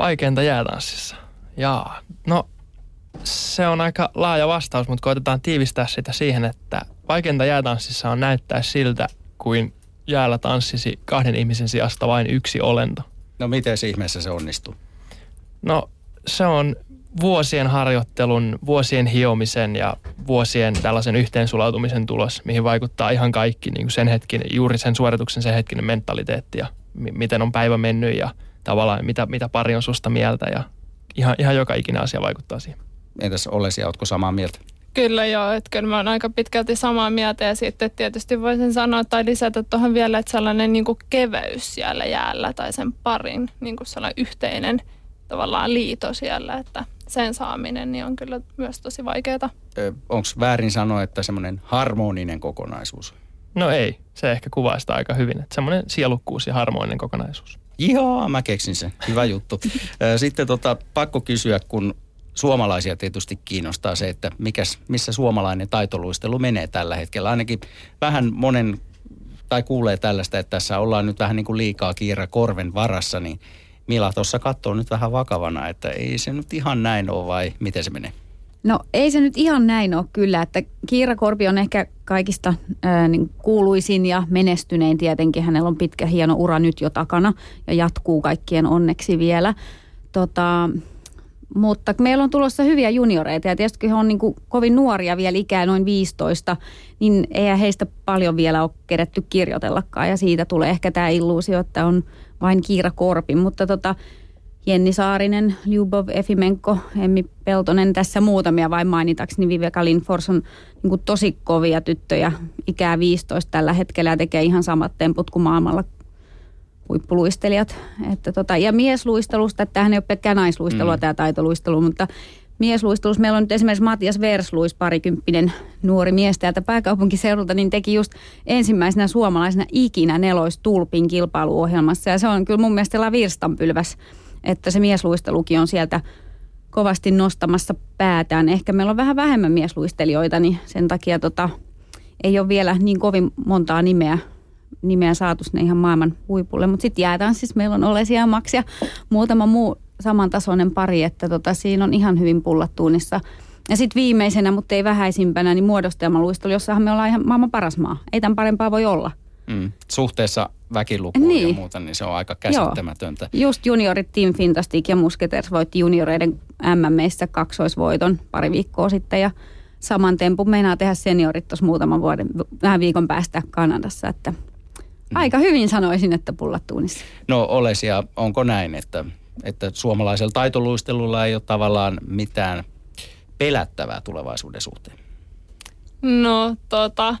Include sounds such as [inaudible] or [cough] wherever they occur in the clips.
Vaikeinta jäätanssissa. Jaa, no se on aika laaja vastaus, mutta koitetaan tiivistää sitä siihen, että vaikeinta jäätanssissa on näyttää siltä, kuin jäällä tanssisi kahden ihmisen sijasta vain yksi olento. No miten se ihmeessä se onnistuu? No se on vuosien harjoittelun, vuosien hiomisen ja vuosien tällaisen yhteensulautumisen tulos, mihin vaikuttaa ihan kaikki niin kuin sen hetkin, juuri sen suorituksen sen hetkinen mentaliteetti ja m- miten on päivä mennyt ja tavallaan mitä, mitä pari on susta mieltä ja ihan, ihan joka ikinen asia vaikuttaa siihen. Entäs Olesia, ootko samaa mieltä? Kyllä joo, että kyllä mä oon aika pitkälti samaa mieltä ja sitten tietysti voisin sanoa tai lisätä tuohon vielä, että sellainen niin kuin keveys siellä jäällä tai sen parin niin kuin sellainen yhteinen tavallaan liito siellä, että sen saaminen niin on kyllä myös tosi vaikeaa. Onko väärin sanoa, että semmoinen harmoninen kokonaisuus? No ei, se ehkä kuvaa sitä aika hyvin, että semmoinen sielukkuus ja harmoninen kokonaisuus. Joo, mä keksin sen. Hyvä juttu. [laughs] Sitten tota, pakko kysyä, kun suomalaisia tietysti kiinnostaa se, että mikäs, missä suomalainen taitoluistelu menee tällä hetkellä. Ainakin vähän monen, tai kuulee tällaista, että tässä ollaan nyt vähän niin kuin liikaa kiira korven varassa, niin Mila tuossa katsoo nyt vähän vakavana, että ei se nyt ihan näin ole vai miten se menee? No ei se nyt ihan näin ole kyllä, että Kiira Korpi on ehkä kaikista ää, niin kuuluisin ja menestynein tietenkin. Hänellä on pitkä hieno ura nyt jo takana ja jatkuu kaikkien onneksi vielä. Tota, mutta meillä on tulossa hyviä junioreita ja tietysti he on niin kuin kovin nuoria vielä ikää noin 15, niin ei heistä paljon vielä ole kerätty kirjoitellakaan ja siitä tulee ehkä tämä illuusio, että on vain Kiira Korpi, mutta tota, Jenni Saarinen, Ljubov Efimenko, Emmi Peltonen, tässä muutamia vain mainitakseni. Viveka Lindfors on niin kuin tosi kovia tyttöjä, ikää 15 tällä hetkellä ja tekee ihan samat temput kuin maailmalla huippuluistelijat. Että tota, ja miesluistelusta, että tämähän ei ole pelkkää naisluistelua mm. tämä taitoluistelu, mutta miesluistelussa meillä on nyt esimerkiksi Matias Versluis, parikymppinen nuori mies täältä pääkaupunkiseudulta, niin teki just ensimmäisenä suomalaisena ikinä neloistulpin kilpailuohjelmassa. Ja se on kyllä mun mielestä virstanpylväs, että se miesluistelukin on sieltä kovasti nostamassa päätään. Ehkä meillä on vähän vähemmän miesluistelijoita, niin sen takia tota, ei ole vielä niin kovin montaa nimeä nimeä saatu sinne ihan maailman huipulle. Mutta sitten jäätään siis, meillä on Olesia Max ja muutama muu samantasoinen pari, että tota, siinä on ihan hyvin pullat tuunissa. Ja sitten viimeisenä, mutta ei vähäisimpänä, niin muodostelmaluistelu, jossahan me ollaan ihan maailman paras maa. Ei tämän parempaa voi olla. Mm. Suhteessa väkilukuun niin. ja muuta, niin se on aika käsittämätöntä. Joo. Just juniorit Team Fantastic ja Musketers voitti junioreiden MMEissä kaksoisvoiton pari viikkoa sitten ja saman tempun meinaa tehdä seniorit tuossa muutaman vuoden, vähän viikon päästä Kanadassa, että Aika hyvin sanoisin, että pullat tuunissa. No Olesia, onko näin, että, että suomalaisella taitoluistelulla ei ole tavallaan mitään pelättävää tulevaisuuden suhteen? No tota,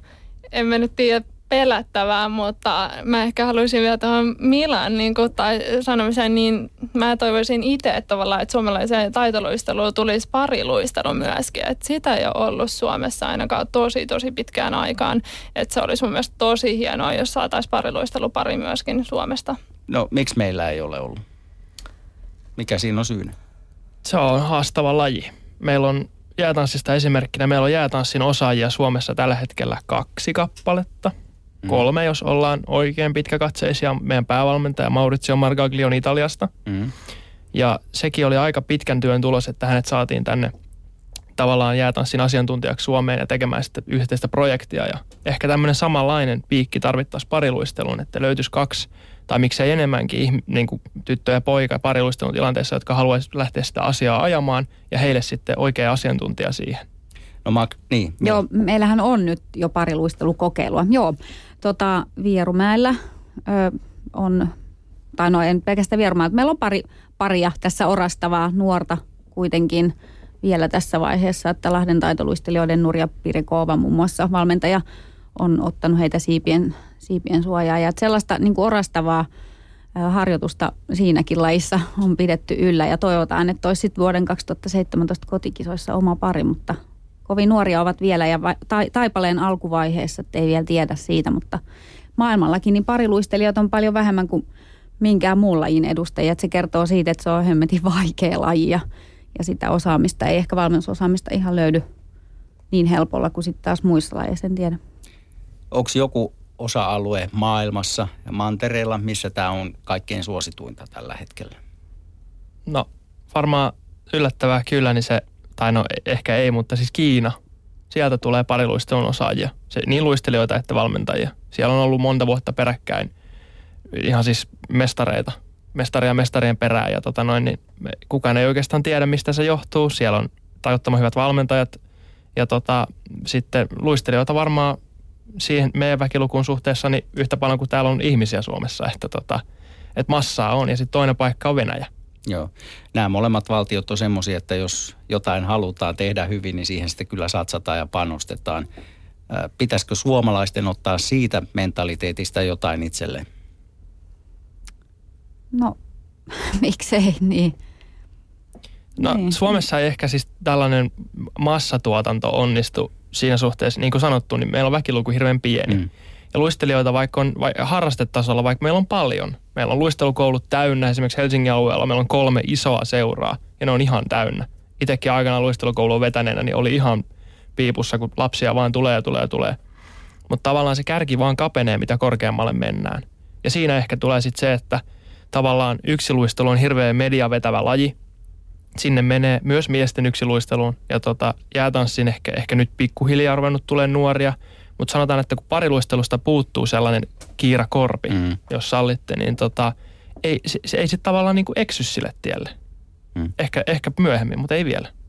en mä nyt tiedä pelättävää, mutta mä ehkä haluaisin vielä tuohon Milan niin kuin, tai sanomiseen, niin mä toivoisin itse, että tavallaan, että suomalaiseen taitoluisteluun tulisi pariluistelu myöskin. Että sitä ei ole ollut Suomessa ainakaan tosi, tosi pitkään aikaan. Että se olisi mun mielestä tosi hienoa, jos saataisiin pariluistelupari myöskin Suomesta. No, miksi meillä ei ole ollut? Mikä siinä on syynä? Se on haastava laji. Meillä on jäätanssista esimerkkinä, meillä on jäätanssin osaajia Suomessa tällä hetkellä kaksi kappaletta – Mm. Kolme, jos ollaan oikein pitkäkatseisia. Meidän päävalmentaja Maurizio Margaglio on Italiasta. Mm. Ja sekin oli aika pitkän työn tulos, että hänet saatiin tänne tavallaan jäätanssin asiantuntijaksi Suomeen ja tekemään sitten yhteistä projektia. Ja ehkä tämmöinen samanlainen piikki tarvittaisiin pariluisteluun, että löytyisi kaksi tai miksei enemmänkin niin kuin tyttö ja poika pariluistelun tilanteessa, jotka haluaisivat lähteä sitä asiaa ajamaan ja heille sitten oikea asiantuntija siihen. No Mark, niin. Joo, meillähän on nyt jo pariluistelukokeilua. Joo, tota, Vierumäellä ö, on, tai no en pelkästään Vierumäellä, meillä on pari, paria tässä orastavaa nuorta kuitenkin vielä tässä vaiheessa, että Lahden taitoluistelijoiden Nurja Pirikova muun muassa valmentaja on ottanut heitä siipien, siipien suojaa. Ja sellaista niin kuin orastavaa harjoitusta siinäkin lajissa on pidetty yllä ja toivotaan, että olisi sitten vuoden 2017 kotikisoissa oma pari, mutta kovin nuoria ovat vielä ja ta- taipaleen alkuvaiheessa, että ei vielä tiedä siitä, mutta maailmallakin niin pariluistelijat on paljon vähemmän kuin minkään muun lajin edustajia. Että se kertoo siitä, että se on hemmetin vaikea laji ja, ja sitä osaamista ei ehkä valmennusosaamista ihan löydy niin helpolla kuin sitten taas muissa lajeissa, en tiedä. Onko joku osa-alue maailmassa ja mantereella, missä tämä on kaikkein suosituinta tällä hetkellä? No varmaan yllättävää kyllä, niin se, tai no e- ehkä ei, mutta siis Kiina. Sieltä tulee pari luistelun osaajia, se, niin luistelijoita että valmentajia. Siellä on ollut monta vuotta peräkkäin ihan siis mestareita, mestaria mestarien perään ja tota noin, niin me, kukaan ei oikeastaan tiedä, mistä se johtuu. Siellä on tajuttoman hyvät valmentajat ja tota, sitten luistelijoita varmaan siihen meidän väkilukuun suhteessa niin yhtä paljon kuin täällä on ihmisiä Suomessa, että, tota, että massaa on ja sitten toinen paikka on Venäjä. Joo. Nämä molemmat valtiot on semmoisia, että jos jotain halutaan tehdä hyvin, niin siihen sitten kyllä satsataan ja panostetaan. Pitäisikö suomalaisten ottaa siitä mentaliteetista jotain itselleen? No, [laughs] miksei niin. No niin. Suomessa ei ehkä siis tällainen massatuotanto onnistu siinä suhteessa, niin kuin sanottu, niin meillä on väkiluku hirveän pieni. Mm. Ja luistelijoita vaikka on vai, harrastetasolla, vaikka meillä on paljon. Meillä on luistelukoulut täynnä, esimerkiksi Helsingin alueella meillä on kolme isoa seuraa ja ne on ihan täynnä. Itsekin aikana luistelukoulun vetäneenä niin oli ihan piipussa, kun lapsia vaan tulee ja tulee ja tulee. Mutta tavallaan se kärki vaan kapenee, mitä korkeammalle mennään. Ja siinä ehkä tulee sitten se, että tavallaan yksiluistelu on hirveän mediavetävä laji. Sinne menee myös miesten yksiluisteluun ja tota, jäätanssin ehkä, ehkä nyt pikkuhiljaa ruvennut tulee nuoria – mutta sanotaan, että kun pariluistelusta puuttuu sellainen kiirakorpi, mm. jos sallitte, niin tota, ei, se, se ei sitten tavallaan niin kuin eksy sille tielle. Mm. Ehkä, ehkä myöhemmin, mutta ei vielä.